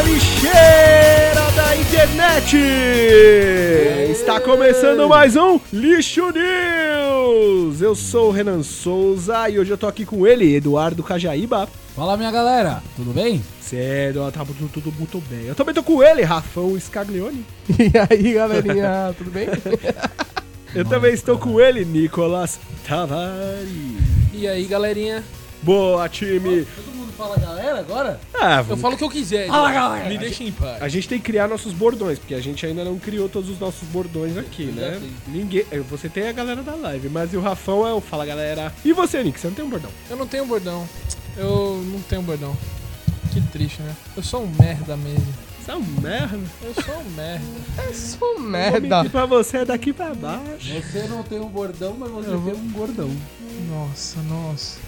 lixeira da internet! Está começando mais um Lixo News! Eu sou o Renan Souza e hoje eu tô aqui com ele, Eduardo Cajaíba. Fala minha galera, tudo bem? Sério, tá tudo, tudo muito bem. Eu também tô com ele, Rafão Scaglione. E aí, galerinha, tudo bem? Eu também estou com ele, Nicolas Tavares. E aí, galerinha? Boa, time! Mundo fala galera agora? Ah, Eu vamos- falo o que eu quiser. Fala, então. galera. Me deixa em paz. A gente tem que criar nossos bordões, porque a gente ainda não criou todos os nossos bordões aqui, né? Ninguém. eh, Você tem a galera da live, mas o Rafão é o Fala Galera. E você, Nick? Você não tem um bordão? Eu não tenho bordão. Eu não tenho bordão. Que triste, né? Eu sou um merda mesmo. Você é um merda. Eu sou um merda. Eu sou Vou merda. mentir pra você daqui pra baixo. Você não tem um bordão, mas você Eu tem um gordão. Nossa, nossa.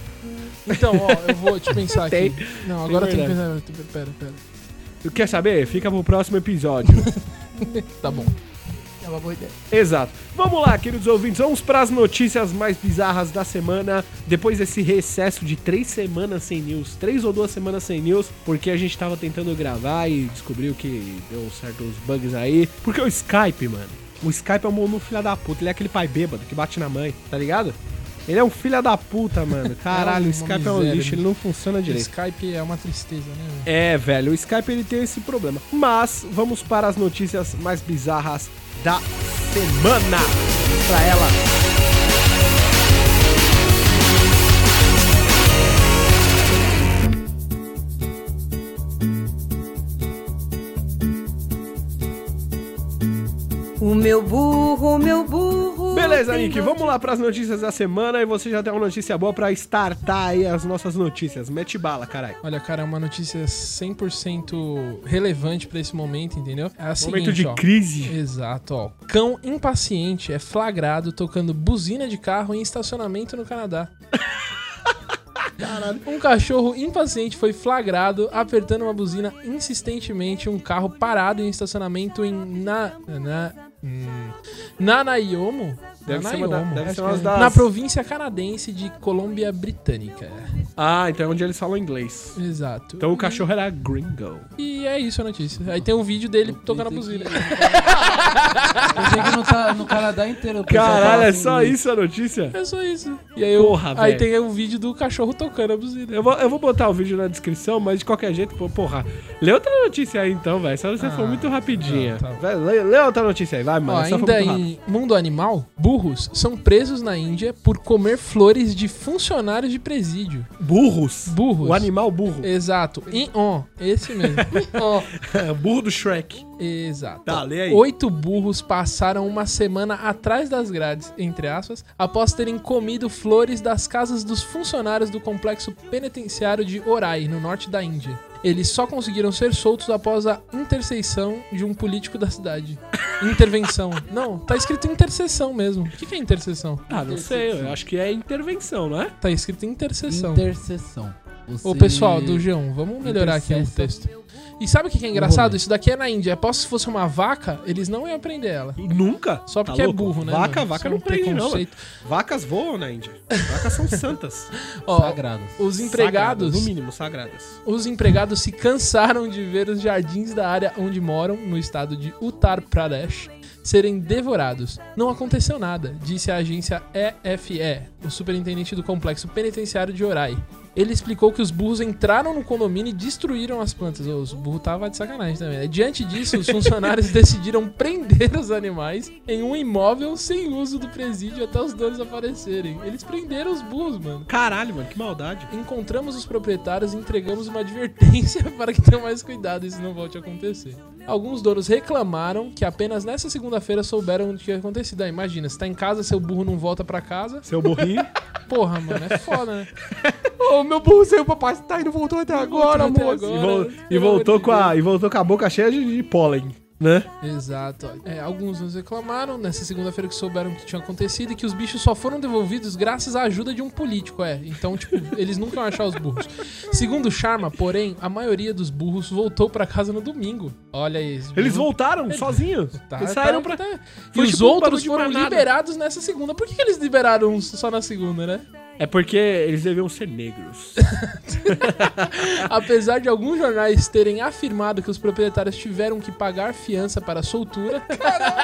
Então, ó, eu vou te pensar aqui. Tem. Não, agora Tem tem que pensar. Pera, pera. Quer saber? Fica pro próximo episódio. Tá bom. É uma boa ideia. Exato. Vamos lá, queridos ouvintes. Vamos pras notícias mais bizarras da semana. Depois desse recesso de três semanas sem news. Três ou duas semanas sem news. Porque a gente tava tentando gravar e descobriu que deu certos bugs aí. Porque o Skype, mano. O Skype é um mundo filho da puta. Ele é aquele pai bêbado que bate na mãe, tá ligado? Ele é um filho da puta, mano. Caralho, o uma Skype é um miséria, lixo, ele não funciona O direito. Skype é uma tristeza, né? velho? É, velho, o Skype ele tem esse problema. Mas vamos para as notícias mais bizarras da semana. Pra ela. O meu burro, o meu burro. Beleza, Nick, vamos lá para as notícias da semana e você já tem uma notícia boa pra startar aí as nossas notícias. Mete bala, caralho. Olha, cara, é uma notícia 100% relevante pra esse momento, entendeu? É a Momento seguinte, de ó. crise. Exato, ó. Cão impaciente é flagrado tocando buzina de carro em estacionamento no Canadá. Um cachorro impaciente foi flagrado apertando uma buzina insistentemente em um carro parado em estacionamento em na, na, hum, Nanaiomo? Deve ser uma da- deve ser que umas é. das- Na província canadense de Colômbia Britânica. Ah, então é onde eles falam inglês. Exato. Então o cachorro era gringo. E é isso a notícia. Aí tem um vídeo dele tocando a buzina. Pensei que no, Ca- no Canadá inteiro. Caralho, é assim, só inglês. isso a notícia? É só isso. E aí, eu, Porra, aí velho. tem o vídeo do cachorro tocando a buzina. Eu vou, eu vou botar o vídeo na descrição, mas de qualquer jeito, porra. Lê outra notícia aí então, velho. Só você Ah, for muito rapidinha. tá, tá. Vai, lê, lê outra notícia aí, vai, Ó, mano. Só for ainda em mundo animal, burros são presos na Índia por comer flores de funcionários de presídio. Burros. Burros. O animal burro. Exato. In on. Esse mesmo. On. burro do Shrek. Exato. Tá, lê aí. Oito burros passaram uma semana atrás das grades, entre aspas, após terem comido flores das casas dos funcionários do complexo penitenciário de Orai, no norte da Índia. Eles só conseguiram ser soltos após a interceição de um político da cidade. Intervenção. Não, tá escrito intercessão mesmo. O que que é intercessão? Ah, não sei, eu acho que é intervenção, não é? Tá escrito intercessão. Intercessão. Você- Ô pessoal do G1, vamos melhorar aqui o texto. E sabe o que que é engraçado? Isso daqui é na Índia. Aposto que se fosse uma vaca, eles não iam aprender ela. Nunca. Só Tá porque é louco? burro, né? Vaca, mano? vaca Isso é não um prende, não. mano. preconceito. Vacas voam na Índia. Vacas são santas. Ó, Sagrados. os empregados, Sagradas, no mínimo, sagradas. os empregados se cansaram de ver os jardins da área onde moram, no estado de Uttar Pradesh, serem devorados. Não aconteceu nada, disse a agência EFE, o superintendente do complexo penitenciário de Orai. Ele explicou que os burros entraram no condomínio e destruíram as plantas. Os burros tava de sacanagem também. Diante disso, os funcionários decidiram prender os animais em um imóvel sem uso do presídio até os donos aparecerem. Eles prenderam os burros, mano. Caralho, mano, que maldade. Encontramos os proprietários e entregamos uma advertência para que tenham mais cuidado e isso não volte a acontecer. Alguns donos reclamaram que apenas nessa segunda-feira souberam o que tinha acontecido. Ah, imagina, você tá em casa, seu burro não volta pra casa. Seu burrinho. Porra, mano, é foda, né? Ô, meu burro saiu pra pastar e não voltou até agora, voltou até moço. e, agora. vol- e pelo voltou amor de com a, e voltou com a boca cheia de, de pólen, né? Exato. É, alguns nos reclamaram nessa segunda-feira que souberam o que tinha acontecido e que os bichos só foram devolvidos graças à ajuda de um político, é. Então, tipo, eles nunca iam achar os burros. Segundo o Sharma, porém, a maioria dos burros voltou pra casa no domingo. Olha esses Eles voltaram sozinhos. Tá, Eles saíram tá- pra. tá. E os tipo outros foram liberados nessa segunda. Por que, que eles liberaram uns só na segunda, né? É porque eles deviam ser negros. Apesar de alguns jornais terem afirmado que os proprietários tiveram que pagar fiança para a soltura,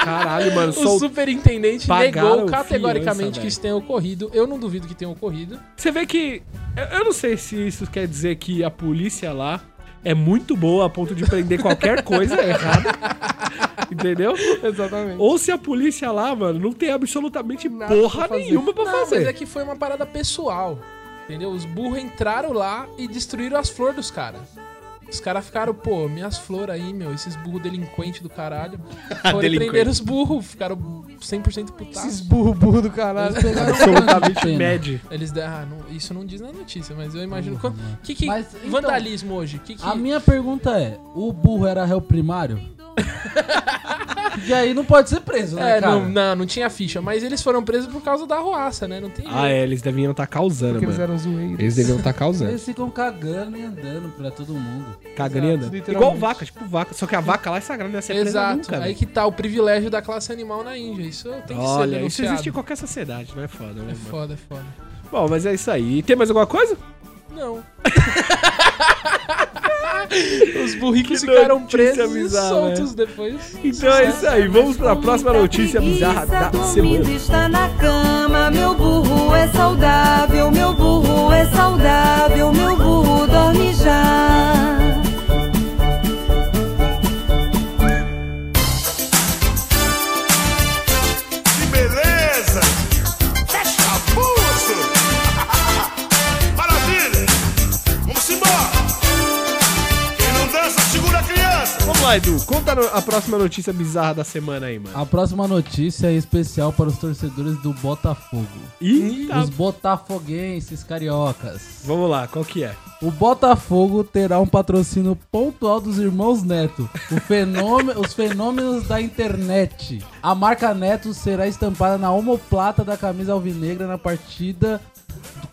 Caralho, mano. o Sol... superintendente Pagaram negou categoricamente fiança, que velho. isso tenha ocorrido. Eu não duvido que tenha ocorrido. Você vê que. eu- Eu não sei se isso quer dizer que a polícia lá é muito boa a ponto de prender qualquer coisa errada. Entendeu? Exatamente. Ou se a polícia lá, mano, não tem absolutamente porra pra fazer. nenhuma pra não, fazer. mas é que foi uma parada pessoal. Entendeu? Os burros entraram lá e destruíram as flores dos caras. Os caras ficaram, pô, minhas flores aí, meu, esses burros delinquentes do caralho. Foram prender os burros, ficaram 100% Esses putaços. burro, burro do caralho. Eles Absolutamente médio. Eles deram, ah, não- isso não diz na notícia, mas eu imagino. O que, que Mas, então, vandalismo hoje? Que que, A minha pergunta é: o burro era réu primário? E aí não pode ser preso, né, É, cara? não, não, não tinha ficha, mas eles foram presos por causa da arruaça, né? Não tem Ah, é, eles deviam estar causando, Porque eles mano. eram zoeiros. Eles deviam estar causando. Eles ficam cagando e andando pra todo mundo. Cagando e andando. Igual vaca, tipo vaca. Só que a vaca lá é sagrada, não ia ser presa Exato. nunca, aí que tá o privilégio da classe animal na Índia. Isso tem que ser Olha, isso existe em qualquer sociedade, não é foda, né, É mano? foda, é foda. Bom, mas é isso aí. E tem mais alguma coisa? Não. Os burricos Que ficaram presos bizarra, e soltos depois. Então é isso aí. Vamos pra próxima notícia bizarra da dormindo semana. está na cama, meu burro é saudável, meu burro é saudável, meu burro dorme já. Lá, Edu. Conta a próxima notícia bizarra da semana aí, mano. A próxima notícia é especial para os torcedores do Botafogo. Ih, tá. Os botafoguenses cariocas. Vamos lá, qual que é? O Botafogo terá um patrocínio pontual dos irmãos Neto, o fenômeno- os fenômenos da internet. A marca Neto será estampada na omoplata da camisa alvinegra na partida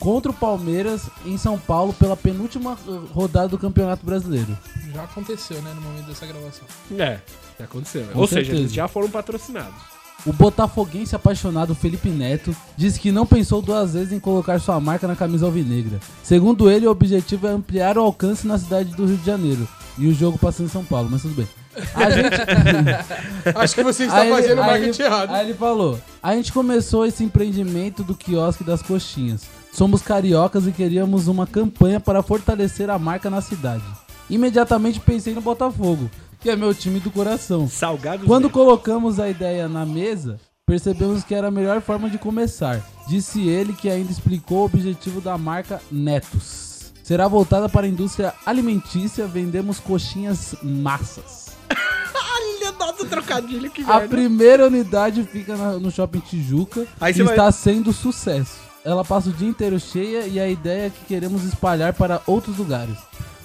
contra o Palmeiras em São Paulo pela penúltima rodada do Campeonato Brasileiro. Já aconteceu, né, no momento dessa gravação. É, já aconteceu. Com Ou seja, certeza. eles já foram patrocinados. O botafoguense apaixonado Felipe Neto disse que não pensou duas vezes em colocar sua marca na camisa alvinegra. Segundo ele, o objetivo é ampliar o alcance na cidade do Rio de Janeiro. E o jogo passa em São Paulo, mas tudo bem. A gente... Acho que você está Aí ele- fazendo o aí marketing ele- errado. Aí ele falou: A gente começou esse empreendimento do quiosque das coxinhas. Somos cariocas e queríamos uma campanha para fortalecer a marca na cidade. Imediatamente pensei no Botafogo, que é meu time do coração. Salgados Quando Neto. colocamos a ideia na mesa, percebemos que era a melhor forma de começar. Disse ele que ainda explicou o objetivo da marca Netos. Será voltada para a indústria alimentícia, vendemos coxinhas massas. Olha, nossa, trocadilho, que A merda. primeira unidade fica na- no Shopping Tijuca Aí e você vai- está sendo sucesso. Ela passa o dia inteiro cheia e a ideia é que queremos espalhar para outros lugares.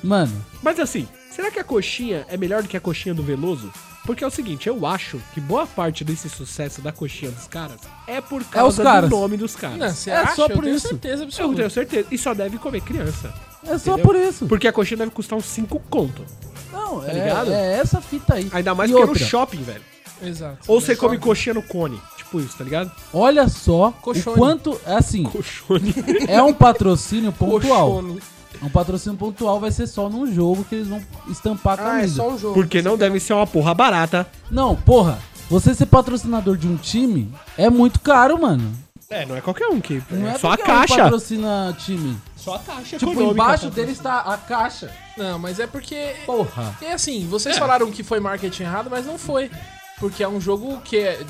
Mano, Mas assim, será que a coxinha é melhor do que a coxinha do Veloso? Porque é o seguinte, eu acho que boa parte desse sucesso da coxinha dos caras é por causa caras. do nome dos caras. Não, você É acha? só eu por tenho isso. certeza Eu absoluta. tenho certeza. E só deve comer criança. é só Entendeu? por isso. Porque a coxinha deve custar uns 5 conto. Não, Tá é, ligado? é essa fita aí. Ainda mais E que é no outra, shopping, velho. Exato. Ou você come só- coxinha no cone. Tipo isso, tá ligado? Olha só Coxone. o quanto. É assim, Coxone. é um patrocínio pontual. Coxone. É um patrocínio pontual, vai ser só num jogo que eles vão estampar a Ah, é camisa. só um jogo. Porque não deve ser uma porra barata. Não, porra, você ser patrocinador de um time é muito caro, mano. É, não é qualquer um que. Não é, é só a qualquer um caixa. patrocina time. Só a caixa. Tipo, embaixo dele está a caixa. Não, mas é porque. Porra. É assim, vocês falaram que foi marketing errado, mas não foi. Porque é um jogo que é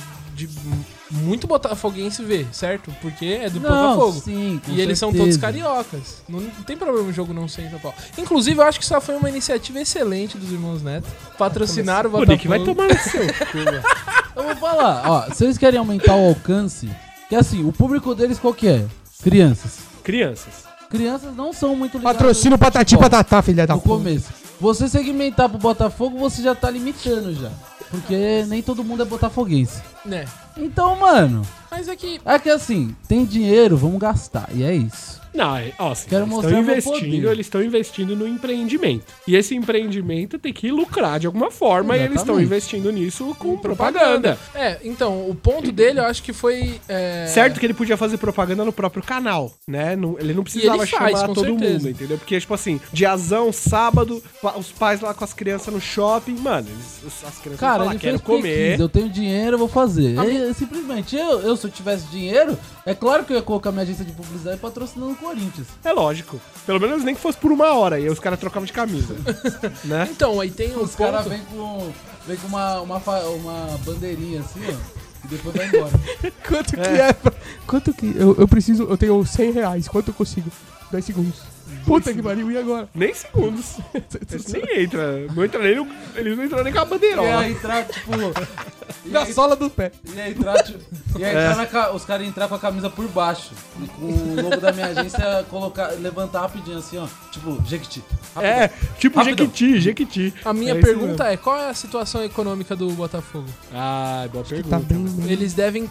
de muito botafoguense ver, certo? Porque é do Não, Botafogo. sim, com E eles são certeza. todos cariocas. Não, não tem problema o jogo não ser em São Paulo. Inclusive, eu acho que isso foi uma iniciativa excelente dos irmãos Neto. Patrocinar o O Botafogo. Nick vai tomar no seu. Eu vou falar, ó, se eles querem aumentar o alcance, que assim, o público deles qual que é? Crianças. Crianças. Crianças não são muito ligadas Patrocínio no patati patatá, filha da No puta. começo. Você segmentar pro Botafogo, você já tá limitando já. Porque nem todo mundo é botafoguense. Né? Então, mano, Mas é que. é que assim, tem dinheiro, vamos gastar. E é isso. Não, é- ó, assim, Quero eles estão investindo, eles estão investindo no empreendimento. E esse empreendimento tem que lucrar de alguma forma e eles estão Exatamente. investindo nisso com propaganda. É, então, o ponto dele eu acho que foi. é, Certo que ele podia fazer propaganda no próprio canal, né? Não- ele não precisava ele faz, chamar todo certeza. mundo, entendeu? Porque, tipo assim, diazão, sábado, os pais lá com as crianças no shopping, mano, eles- as crianças Cara, ele quero comer. quis, eu tenho dinheiro, eu vou fazer. A É, simplesmente, eu, eu, se eu tivesse dinheiro, é claro que eu ia colocar minha agência de publicidade patrocinando o Corinthians. É lógico. Pelo menos nem que fosse por uma hora, e aí os caras trocavam de camisa. né? Então, aí tem um Os caras vêm com, vem com uma, uma, uma bandeirinha assim, ó. E depois vai embora. Quanto que é? pra- Quanto que. Eu, eu preciso. Eu tenho 100 reais. Quanto eu consigo? 10 segundos. Puta que pariu, e agora? Nem segundos. Eles nem entra. Não entra nem no, Eles não entram nem com a e bandeirola. aí entrar, tipo. Na sola do pé. e aí entrar, tipo, e aí na ca- os caras entrar com a camisa por baixo. E com o logo da minha agência colocar, levantar rapidinho assim, ó. Tipo, Jequiti. rapidão. É, tipo Rapidão. Jequiti, Jequiti. A minha É pergunta é: qual é a situação econômica do Botafogo? Ah, boa pergunta. Tá bem. Eles devem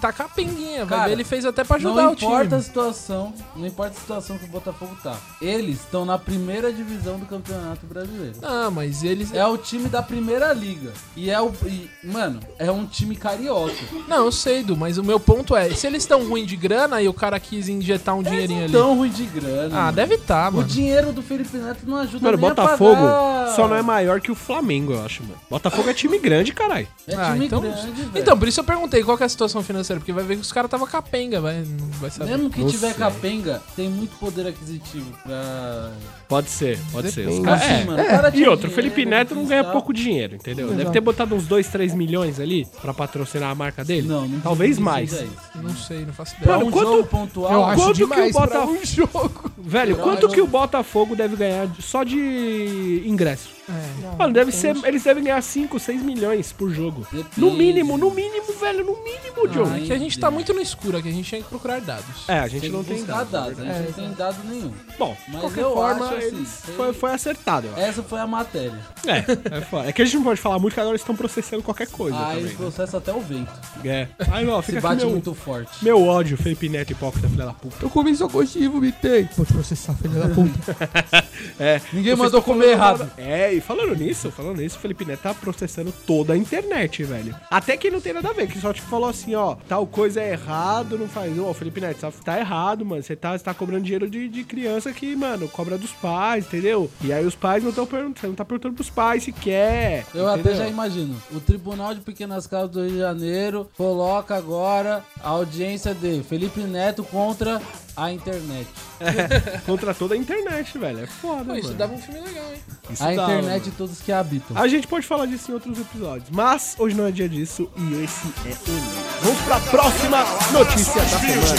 vai Cara, ver, ele fez até pra Não ajudar o importa a time. situação, não importa a situação que o Botafogo tá. Eles estão na primeira divisão do Campeonato Brasileiro. Ah, mas eles. É o time da primeira liga. E é o. e, mano, é um time carioca. Não, eu sei, Du, mas o meu ponto é: se eles estão ruim de grana e o cara quis injetar um dinheirinho ali. Tão ruim de grana. Ah, mano. deve estar, O mano. dinheiro do Felipe Neto não ajuda Mano, nem Botafogo a pagar... só não é maior que o Flamengo, eu acho, mano. Botafogo é time grande, caralho. É Ah, time então- grande, velho. Então, por isso eu perguntei qual que é a situação financeira, porque vai ver que os caras tava capenga, vai, não vai saber. Mesmo que Não tiver sei. capenga, tem muito poder aquisitivo pra. Pode ser, pode ser. Os Depende. caras- é. mano, o cara E outro, o Felipe Neto não ganha pouco dinheiro, entendeu? Deve Exato. ter botado uns 2, 3 milhões ali pra patrocinar a marca dele. Não, não Talvez mais. Isso. Não sei, não faço Pra ideia. Mano, um quanto- jogo pontual, Eu acho quanto que o demais Bota- pra um jogo. Velho, quanto eu- que o Botafogo deve ganhar só de ingresso? É. Mano, deve ser, eles devem ganhar 5, 6 milhões por jogo. Depende. No mínimo, no mínimo, velho, no mínimo, John. Ah, é que a gente tá muito no escuro aqui, a gente tem que procurar dados. É, a gente tem não tem buscar dado. dados, a gente É, não tem dado nenhum. Bom, de Mas qualquer eu forma, acho, assim, eles- tem- foi, foi acertado, eu acho. Essa foi a matéria. É, é foda. É que a gente não pode falar muito, que agora eles estão processando qualquer coisa Aí também. processa até o vento. né? É. Aí, ó, Se fica aqui bate meu, muito forte. meu ódio, Felipe Neto, hipócrita, filha da puta. Eu comi seu coxinha e vomitei. Vou te processar, filha da puta. É. Ninguém mandou comer errado. É, e falando nisso, falando nisso, o Felipe Neto tá processando toda a internet, velho. Até que não tem nada a ver, que só te falou assim, ó, tal coisa é errado, não faz. Ó, Felipe Neto, tá, tá errado, mano. Você tá, tá cobrando dinheiro de, de criança que, mano, cobra dos pais, entendeu? E aí os pais não estão perguntando, você não tá perguntando pros pais se quer. Eu até entendeu? já imagino. O Tribunal de Pequenas Causas do Rio de Janeiro coloca agora a audiência de Felipe Neto contra a internet. Contra toda a internet, velho. É foda, Pô, isso mano. dava um filme legal, hein? Isso a dá, internet mano. e todos que habitam. A gente pode falar disso em outros episódios, mas hoje não é dia disso e esse é o News. Vamos pra próxima notícia da semana.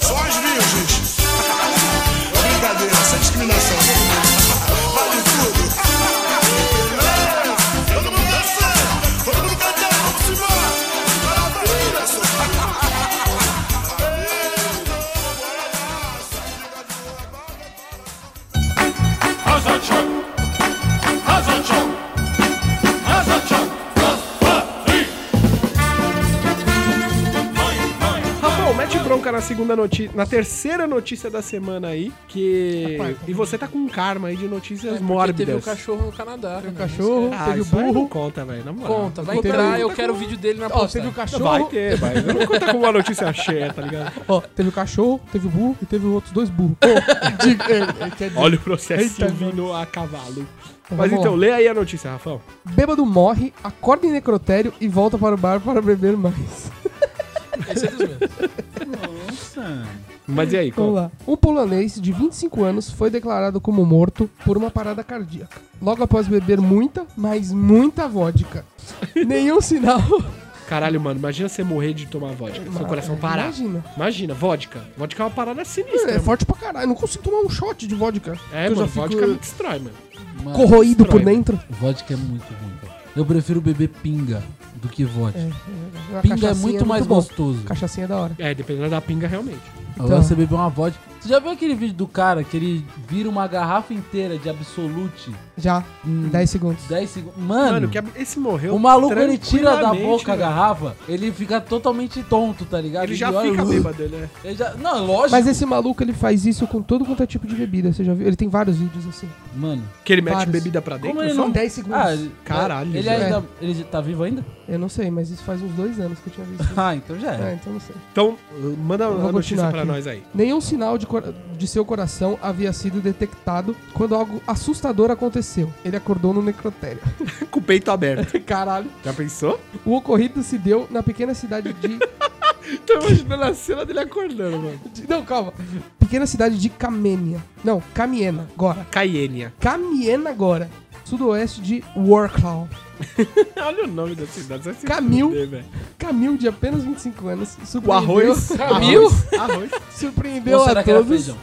Só as virgens. Brincadeira, sem discriminação. Vale tudo. Na segunda notícia, na terceira notícia da semana aí, que... E você tá com um karma aí de notícias Porque mórbidas. teve o cachorro no Canadá. Teve o né? cachorro, Ah, teve o burro. conta, velho, na moral. Conta, vai entrar, eu quero o vídeo dele na Ó, teve postagem. o cachorro. Vai ter, vai. Não conta com uma notícia cheia, tá ligado? Ó, teve o cachorro, teve o burro e teve outros dois burros. É, é, Olha o processo vindo a cavalo. então Mas então, lá. lê aí a notícia, Rafael. Bêbado morre, acorda em necrotério e volta para o bar para beber mais. Esse é dos meus. Nossa. Mas e aí, Vamos conta. lá. Um polonês de 25 anos foi declarado como morto por uma parada cardíaca. Logo após beber muita, mas muita vodka. Nenhum sinal. Caralho, mano, imagina você morrer de tomar vodka. Seu coração parar. Imagina. Imagina, vodka. Vodka é uma parada sinistra. É mano. forte pra caralho. Eu não consigo tomar um shot de vodka. É, Eu já mano, fico vodka me destrói, mano. Mano, corroído por destrói, dentro. vodka é muito ruim, cara. Eu prefiro beber pinga do que vodka. Uma Pinga é muito mais bom. gostoso. Cachaçinha é da hora. É, dependendo da pinga, realmente. Agora Então. você beber uma vodka. Você já viu aquele vídeo do cara que ele vira uma garrafa inteira de Absolute Já, em 10 segundos. 10 segundos? Mano, Mano, que ab- esse morreu. o maluco ele tira da boca a garrafa, ele fica totalmente tonto, tá ligado? Ele já olha, fica uh, bêbado, né? ele já- Não, lógico. Mas esse maluco, ele faz isso com todo quanto é tipo de bebida, você já viu? Ele tem vários vídeos assim. Mano, Que ele mete Vários. bebida pra dentro. Como ele só? não- 10 segundos. ah, ele- Caralho, Ele ainda. Ele tá vivo ainda? Eu não sei, mas isso faz uns dois anos que eu tinha visto. Ah, então já é, é. então não sei. Então, manda uma notícia pra aqui. nós aí. Nenhum sinal de, cor- de seu coração havia sido detectado quando algo assustador aconteceu. Ele acordou no necrotério. Com o peito aberto. Caralho. Já pensou? O ocorrido se deu na pequena cidade de. Tô imaginando a cena dele acordando, mano. não, calma. Pequena cidade de Camênia. Não, Camiena, agora. Caiênia. Camiena, agora. Sudoeste de Warclaw. Olha o nome da cidade. Se Camil. fuder. Camil, de apenas 25 anos, O surpreendeu, arroz. Camil? Arroz. arroz. surpreendeu Ou a será que era todos feijão?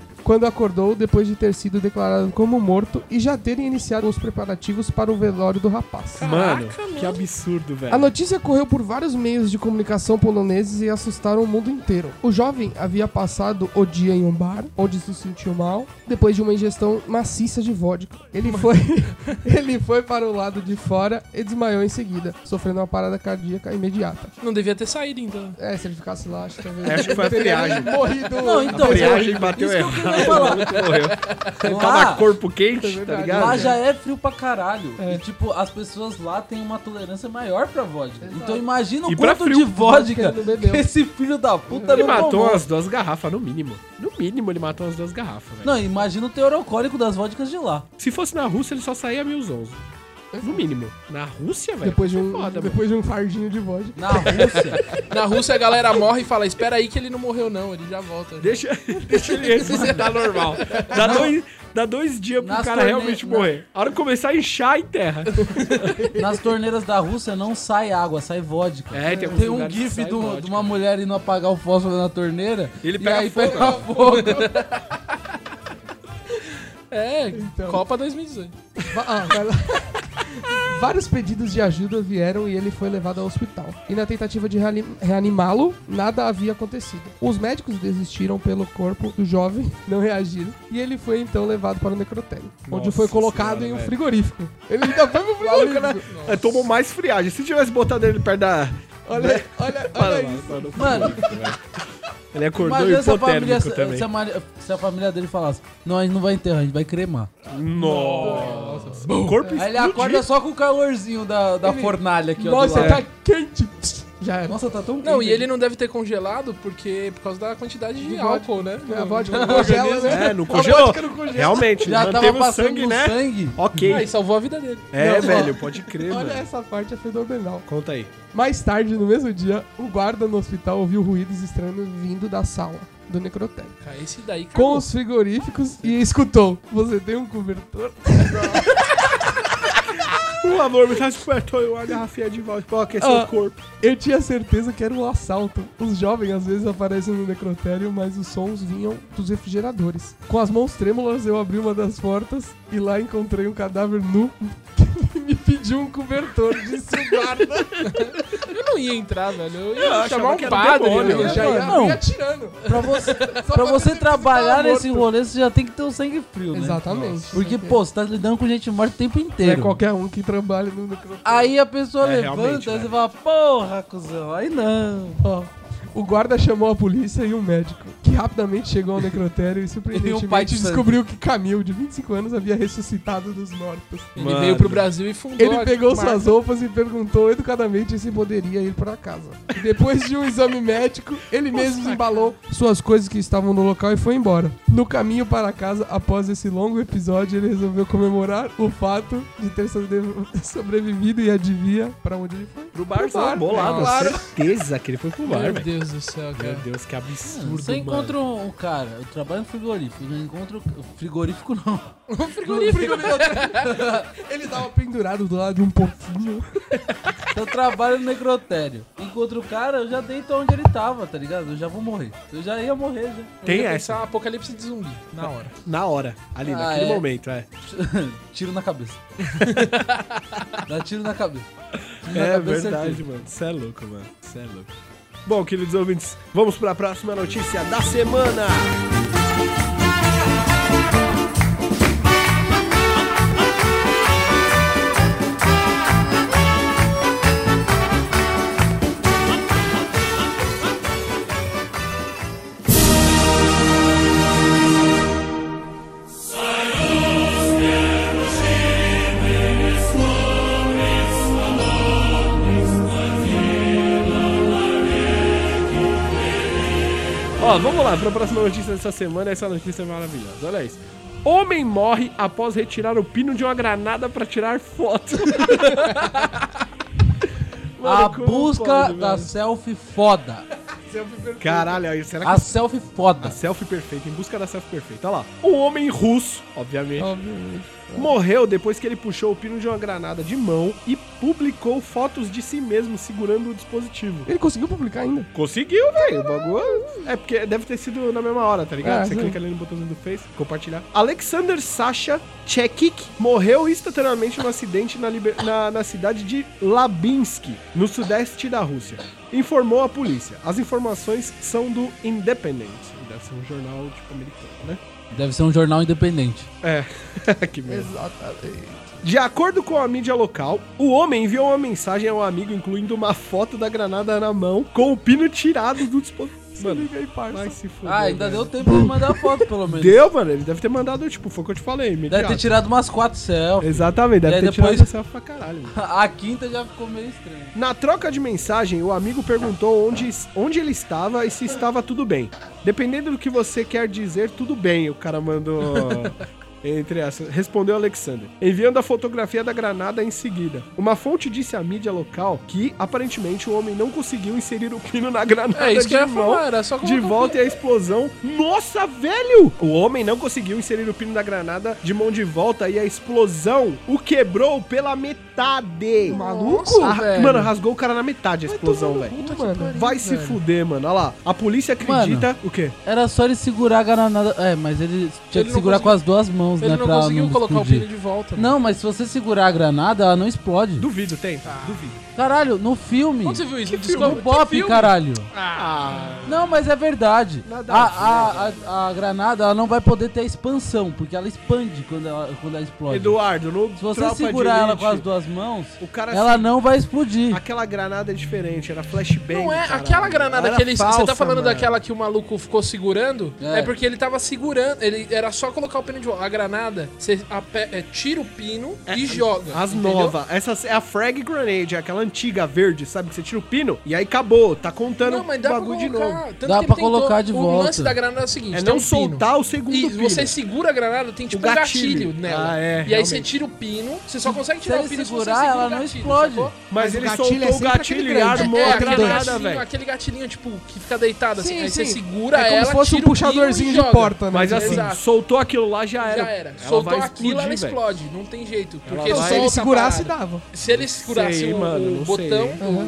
quando acordou depois de ter sido declarado como morto e já terem iniciado os preparativos para o velório do rapaz. Mano, Caraca, que absurdo, A velho. notícia correu por vários meios de comunicação poloneses e assustaram o mundo inteiro. O jovem havia passado o dia em um bar, onde se sentiu mal, depois de uma ingestão maciça de vodka. Ele foi, ele foi para o lado de fora e desmaiou em seguida, sofrendo uma parada cardíaca imediata. Não devia ter saído, então. É, se ele ficasse lá, acho que talvez... Acho que foi a teria friagem. Morrido. Não, então, A friagem bateu que eu queria falar. Morreu. Lá- Tava corpo quente, É tá ligado? Lá já é frio pra caralho. É. E, tipo, as pessoas lá têm uma tolerância maior pra vodka. Exato. Então imagina o E quanto frio, de vodka que esse filho da puta Ele não matou tomou. umas duas garrafas, no mínimo. No mínimo, ele matou umas duas garrafas, velho. Não, imagina o teor alcoólico das vodkas de lá. Se fosse na Rússia, ele só saía mil onze. No mínimo. Na Rússia, velho. Depois de, um, foda, depois de um fardinho de vodka. Na Rússia. Na Rússia a galera morre e fala: Espera aí que ele não morreu, não. Ele já volta. Deixa, deixa ele ressuscitar normal. Dá dois, dá dois dias pro Nas cara torne- realmente na- morrer. A hora que começar a inchar, enterra. Nas torneiras da Rússia não sai água, sai vodka. É, tem Tem um gif do- vodka. de uma mulher indo apagar o fósforo na torneira. Ele e pega aí fogo. pega fogo. É, Então. Copa 2018. Va- ah, vai lá. Vários pedidos de ajuda vieram e ele foi levado ao hospital. E na tentativa de reani- reanimá-lo, nada havia acontecido. Os médicos desistiram pelo corpo do jovem, não reagiram, e ele foi então levado para o necrotério, onde foi colocado senhora, em um velho. frigorífico. Ele ainda foi pro frigorífico, né? É, tomou mais friagem. Se tivesse botado ele perto da. Olha, olha, olha mano, isso. Mano. Ele acordou imagina se família, hipotérmico se, também. se a se a família dele falasse: Não, a gente não vai enterrar, a gente vai cremar. Nossa. O corpo Aí ele acorda só com o calorzinho da, da Ele- fornalha aqui, ó. Nossa, do lado. tá quente. Já era. Nossa, tá tão Não, quente e ele não deve ter congelado porque por causa da quantidade de, De álcool, né? A No- vodka não congela, né? É, não A congelou. vodka não congela. Realmente, Já manteve o passando sangue, no né? sangue. Ok. Ah, e salvou a vida dele. É, Não, velho, pode crer, Olha essa parte é fenomenal. Conta aí. Mais tarde, no mesmo dia, o guarda no hospital ouviu ruídos estranhos vindo da sala do necrotério. Cara, esse daí Com cagou. os frigoríficos e escutou. Você tem um cobertor? O amor me transportou uma garrafinha de volta pra aquecer Ah. o corpo. Eu tinha certeza que era um assalto. Os jovens às vezes aparecem no necrotério, mas os sons vinham dos refrigeradores. Com as mãos trêmulas, eu abri uma das portas e lá encontrei um cadáver nu que me pediu um cobertor, disse o guarda. Eu não ia entrar, velho. Eu ia Eu achava chamar que um era padre. demônio, eu já ia Não. abrir atirando. Pra você, Só pra você trabalhar nesse morto. rolê, você já tem que ter um sangue frio, né? Exatamente. Porque, pô, você tá lidando com gente morta o tempo é inteiro. qualquer um que trabalha no necrotério. Aí a pessoa É, levanta realmente, e velho. você fala, porra, cuzão, aí não. Ó, o guarda chamou a polícia e um médico, que rapidamente chegou ao necrotério e E um pai surpreendentemente descobriu que Camil, de 25 anos, havia ressuscitado dos mortos. Ele Mano. veio pro Brasil e fundou Ele pegou marca. suas roupas e perguntou educadamente se poderia ir para casa. E depois de um exame médico, ele mesmo embalou suas coisas que estavam no local e foi embora. No caminho para casa, após esse longo episódio, ele resolveu comemorar o fato de ter sobre- sobrevivido e adivinha para onde ele foi. Pro bar, Pro bar, bolado. claro. Certeza que ele foi pro bar, Meu velho. Deus do céu, Meu cara. Deus, que absurdo, Você mano. encontra um cara, eu trabalho no frigorífico, não encontro. Frigorífico não. Ele tava pendurado do lado de um pouquinho. Eu trabalho no necrotério. Encontro o cara, eu já deito onde ele tava, tá ligado? Eu já vou morrer. Eu já ia morrer já. Tem Eu ia essa. pensar apocalipse de zumbi, na hora. Na hora, ali, Ah, naquele é. momento, é. tiro na cabeça. Dá tiro na cabeça. Tiro na É cabeça, verdade, certeza. mano. Você é louco, mano. Você é louco. Bom, queridos ouvintes, vamos para a próxima notícia da semana. Ó, vamos lá para a próxima notícia dessa semana. Essa notícia é maravilhosa. Olha isso. Homem morre após retirar o pino de uma granada para tirar foto. A Mano, como busca pode, da velho? selfie foda. Caralho, aí, será que A selfie A foda. selfie perfeita, em busca da selfie perfeita. Olha lá. Um homem russo, obviamente, Obviamente. Morreu depois que ele puxou o pino de uma granada de mão e publicou fotos de si mesmo segurando o dispositivo. Ele conseguiu publicar ainda. Conseguiu, velho. O bagulho. É porque deve ter sido na mesma hora, tá ligado? É, Você sim. clica ali no botãozinho do Face, compartilhar. Alexander Sasha Chekik morreu instantaneamente num acidente na, liber- na- na cidade de Labinsk, no sudeste da Rússia. Informou a polícia. As informações são do Independent. Deve ser um jornal, tipo, americano, né? Deve ser um jornal independente. É. que merda. Exatamente. De acordo com a mídia local, o homem enviou uma mensagem ao amigo, incluindo uma foto da granada na mão, com o pino tirado do dispositivo. Mano, Liga aí, parça. vai se fuder. Ah, ainda velho. deu tempo de mandar foto, pelo menos. Deu, mano. Ele deve ter mandado, tipo, foi o que eu te falei, Deve imediato. ter tirado umas quatro selfies. Exatamente, deve E ter depois- tirado selfie pra caralho. Mano. A quinta já ficou meio estranha. Na troca de mensagem, o amigo perguntou onde, onde ele estava e se estava tudo bem. Dependendo do que você quer dizer, tudo bem, o cara mandou. Entre essas, respondeu Alexander, enviando a fotografia da granada em seguida. Uma fonte disse à mídia local que, aparentemente, o homem não conseguiu inserir o pino na granada É isso que de eu ia falar, era só de volta e a explosão. Nossa, velho! O homem não conseguiu inserir o pino da granada de mão de volta e a explosão o quebrou pela metade. Maluco, Ah, velho. Mano, rasgou o cara na metade a explosão, velho. Puta, mano. Vai se fuder, mano. Olha lá. A polícia acredita. O quê? Era só ele segurar a granada. É, mas ele tinha Ele que não segurar com as duas mãos, Ele né? não pra conseguiu colocar o explodir. pino de volta. Não, mas se você segurar a granada, ela não explode. Duvido, tenta. Duvido. Caralho, no filme. Onde você viu isso? Que No filme? No Que filme? caralho. Ah. Não, mas é verdade. Nada A, a a, a, a granada ela não vai poder ter a expansão, porque ela expande quando ela, quando ela explode. Eduardo, no Se você Tropa de segurar ela Elite, com as duas mãos, o cara ela se- não vai explodir. Aquela granada é diferente, era flashbang. Não é, caralho. aquela granada Era que ele. você falsa, tá falando mano. daquela que o maluco ficou segurando? É. É. porque ele tava segurando. Ele era só colocar o pino de volta. A granada, você é, tira o pino e joga. As novas. Essa é a Frag Grenade, é aquela antiga verde, sabe? Que você tira o pino e aí acabou. Tá contando Não, mas o dá bagulho pra de colocar. novo. Tanto Dá pra colocar de O volta. lance da granada é o seguinte: É não um pino. soltar o segundo E pino. você segura a granada, tem tipo O um gatilho. gatilho nela. Ah, é, e aí realmente. você tira o pino, você só consegue Se tirar ele o pino se você segurar, segura ela o não gatilho, explode. sacou? Mas, Mas o ele gatilho soltou é o sempre gatilho aquele e grande. armou É, a aquele granada, gatilhinho, velho. aquele gatilhinho, tipo, que fica deitado assim. Sim, aí você segura É como ela, se fosse um o puxadorzinho de porta, né? Mas assim, soltou aquilo lá, já era. Já era. Ela Soltou aquilo, ela explode. Não tem jeito. Ela Porque Se ele segurasse, dava. Se ele segurasse o, o não botão, sei. o, Uhum.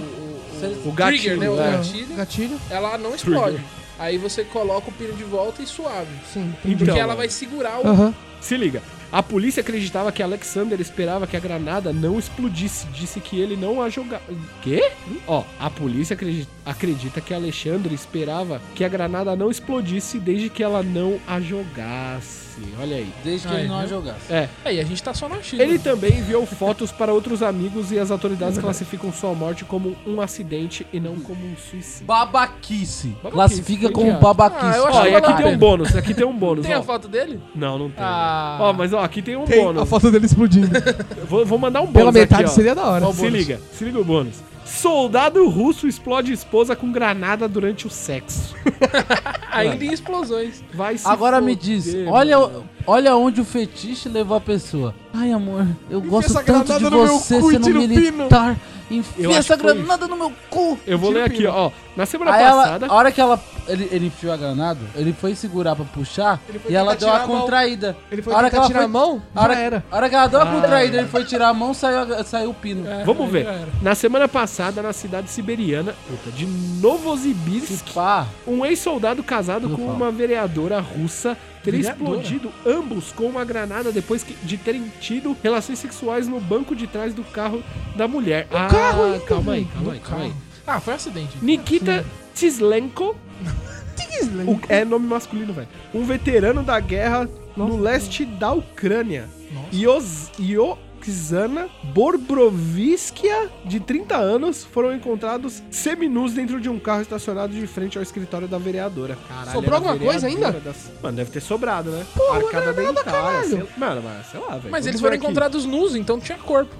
o, O gatilho, trigger, né? O é. gatilho, Gatilho? ela não explode. Aí você coloca o pino de volta e suave. Sim. Então, Porque ela vai segurar o. Se liga. A polícia acreditava que Alexander esperava que a granada não explodisse. Disse que ele não a jogava. Quê? Ó, a polícia acredi- acredita que Alexandre esperava que a granada não explodisse desde que ela não a jogasse. Olha aí. Desde que Ai, ele não a jogasse. É. É, e a gente tá só na China. Ele também enviou fotos para outros amigos e as autoridades classificam sua morte como um acidente e não como um suicídio. Babaquice. Babaquice, Classifica como idiota. babaquice. Ah, eu Ó, e aqui tem um bônus, aqui tem um bônus, Tem ó. a foto dele? Não, não tem. Ah. Ó, mas ó, aqui tem um Tem bônus. a foto dele explodindo. Vou, vou mandar um bônus Pela metade aqui, seria da hora. Se liga, se liga o bônus. Soldado russo explode esposa com granada durante o sexo. Ainda em explosões. Vai se Agora me foder, diz, mano. olha, olha onde o fetiche levou a pessoa. Ai, amor, eu gosto essa tanto de você e sendo o pino." Enfia essa granada no meu cu. Eu vou ler aqui, ó. Na semana Aí ela, passada. a hora que ela, ele, ele enfiou a granada, ele foi segurar pra puxar Ele foi e ela tentar deu uma tirar a mão. contraída. Ele foi tentar tirar a mão, a hora, já era. a hora que ela deu a Ah. contraída, ele foi tirar a mão, saiu, a- saiu o pino. Vamos ver. Na semana passada, na cidade siberiana puta, de Novosibirsk, Pá, um ex-soldado casado com uma vereadora russa teria Vereadora? explodido ambos com uma granada depois que- de terem tido relações sexuais no banco de trás do carro da mulher. ah, carro ainda, calma aí, calma aí, calma aí. Ah, foi um acidente. Nikita Tislenko. O- é nome masculino, velho. Um veterano da guerra no leste da Ucrânia. Ios, Ioxana Borbroviskia, de 30 anos, foram encontrados seminus dentro de um carro estacionado de frente ao escritório da vereadora. Caralho, Sobrou a alguma coisa ainda? das- Mano, deve ter sobrado, né? Porra, Arcada não é nada, dentária. caralho. sei- Mano, mas sei lá, velho. Mas eles foram aqui. encontrados nus, então tinha corpo.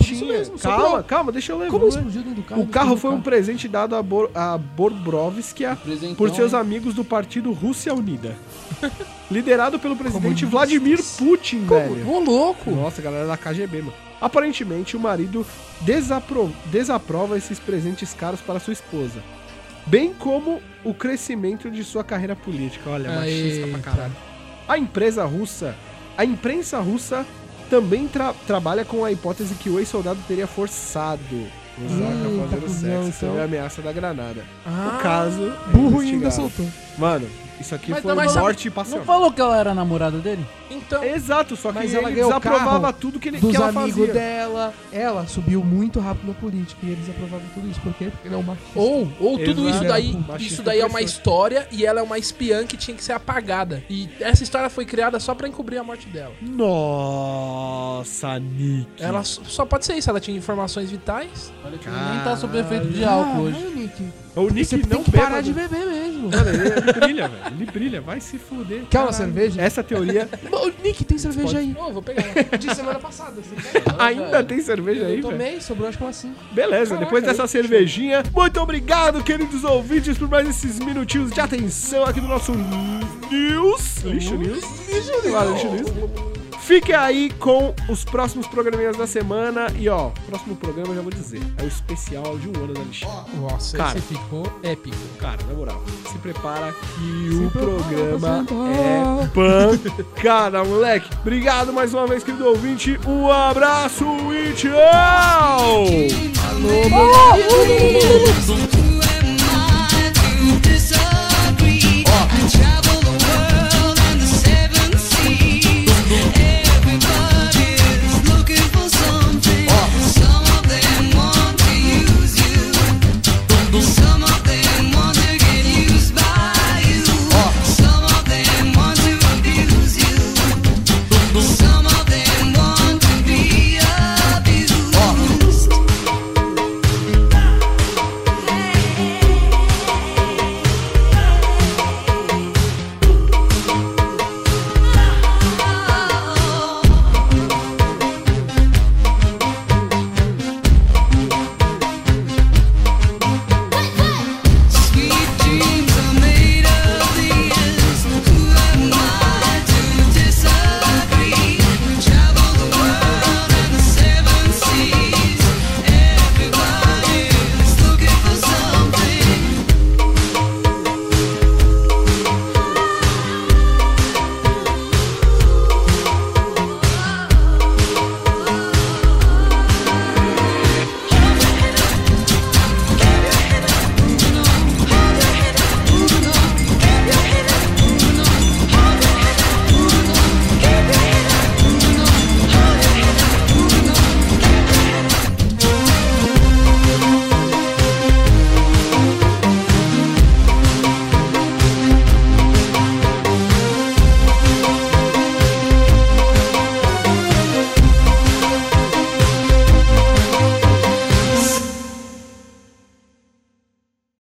Isso Tinha. mesmo, calma, sobrou. calma, deixa eu ler. Como explodiu dentro do carro? O carro foi um presente dado a, Bor a Borbrovskia Presentão, por seus hein? amigos do partido Rússia Unida. Liderado pelo presidente Comunistas. Vladimir Putin, o carro? velho. Ô, louco. Nossa, galera da KGB, mano. Aparentemente, o marido desapro- desaprova esses presentes caros para sua esposa. Bem como o crescimento de sua carreira política. Olha, machista pra caralho. A empresa russa, a imprensa russa também tra- trabalha com a hipótese que o ex-soldado teria forçado o Zaka Eita, fazendo cuzão, sexo então. sob a ameaça da granada. Ah, O caso é Burro ainda soltou. Mano, isso aqui Mas foi não, sabe- morte Não passional. falou que ela era namorada dele? Então. Exato, só que Mas ele ela desaprovava tudo que, ele, Dos que ela amigos fazia. dela. Ela subiu muito rápido na política e eles aprovavam tudo isso. Por quê? Porque ele é um machista. Ou, ou tudo isso daí, Machista isso daí é uma história e ela é uma espiã que tinha que ser apagada. E essa história foi criada só pra encobrir a morte dela. Nossa, Nick. Ela só pode ser isso, ela tinha informações vitais. Olha que nem tá sob efeito de álcool hoje. Caralho, Nick. O Nick Você não tem que parar de beber mesmo. Mano, ele, ele brilha, velho. Ele brilha. Vai se fuder. Quer uma cerveja? Essa teoria Ô, Nick, tem cerveja aí. Ô, vou pegar. De semana passada. Você quer? ainda tem cerveja aí, Eu velho. tomei, sobrou acho que umas 5. Beleza, Caraca, depois dessa aí, cervejinha, muito obrigado, queridos ouvintes, por mais esses minutinhos de atenção aqui do nosso News. Lixo News. Lixo News. Lixo News. Fique aí com os próximos programinhas da semana. E ó, próximo programa eu já vou dizer. É o especial de um ano da Alexandre. Nossa, Cara. esse ficou épico. Cara, na moral, se prepara que Se o prepara programa é pancada, moleque. Obrigado mais uma vez, querido ouvinte. Um abraço e tchau!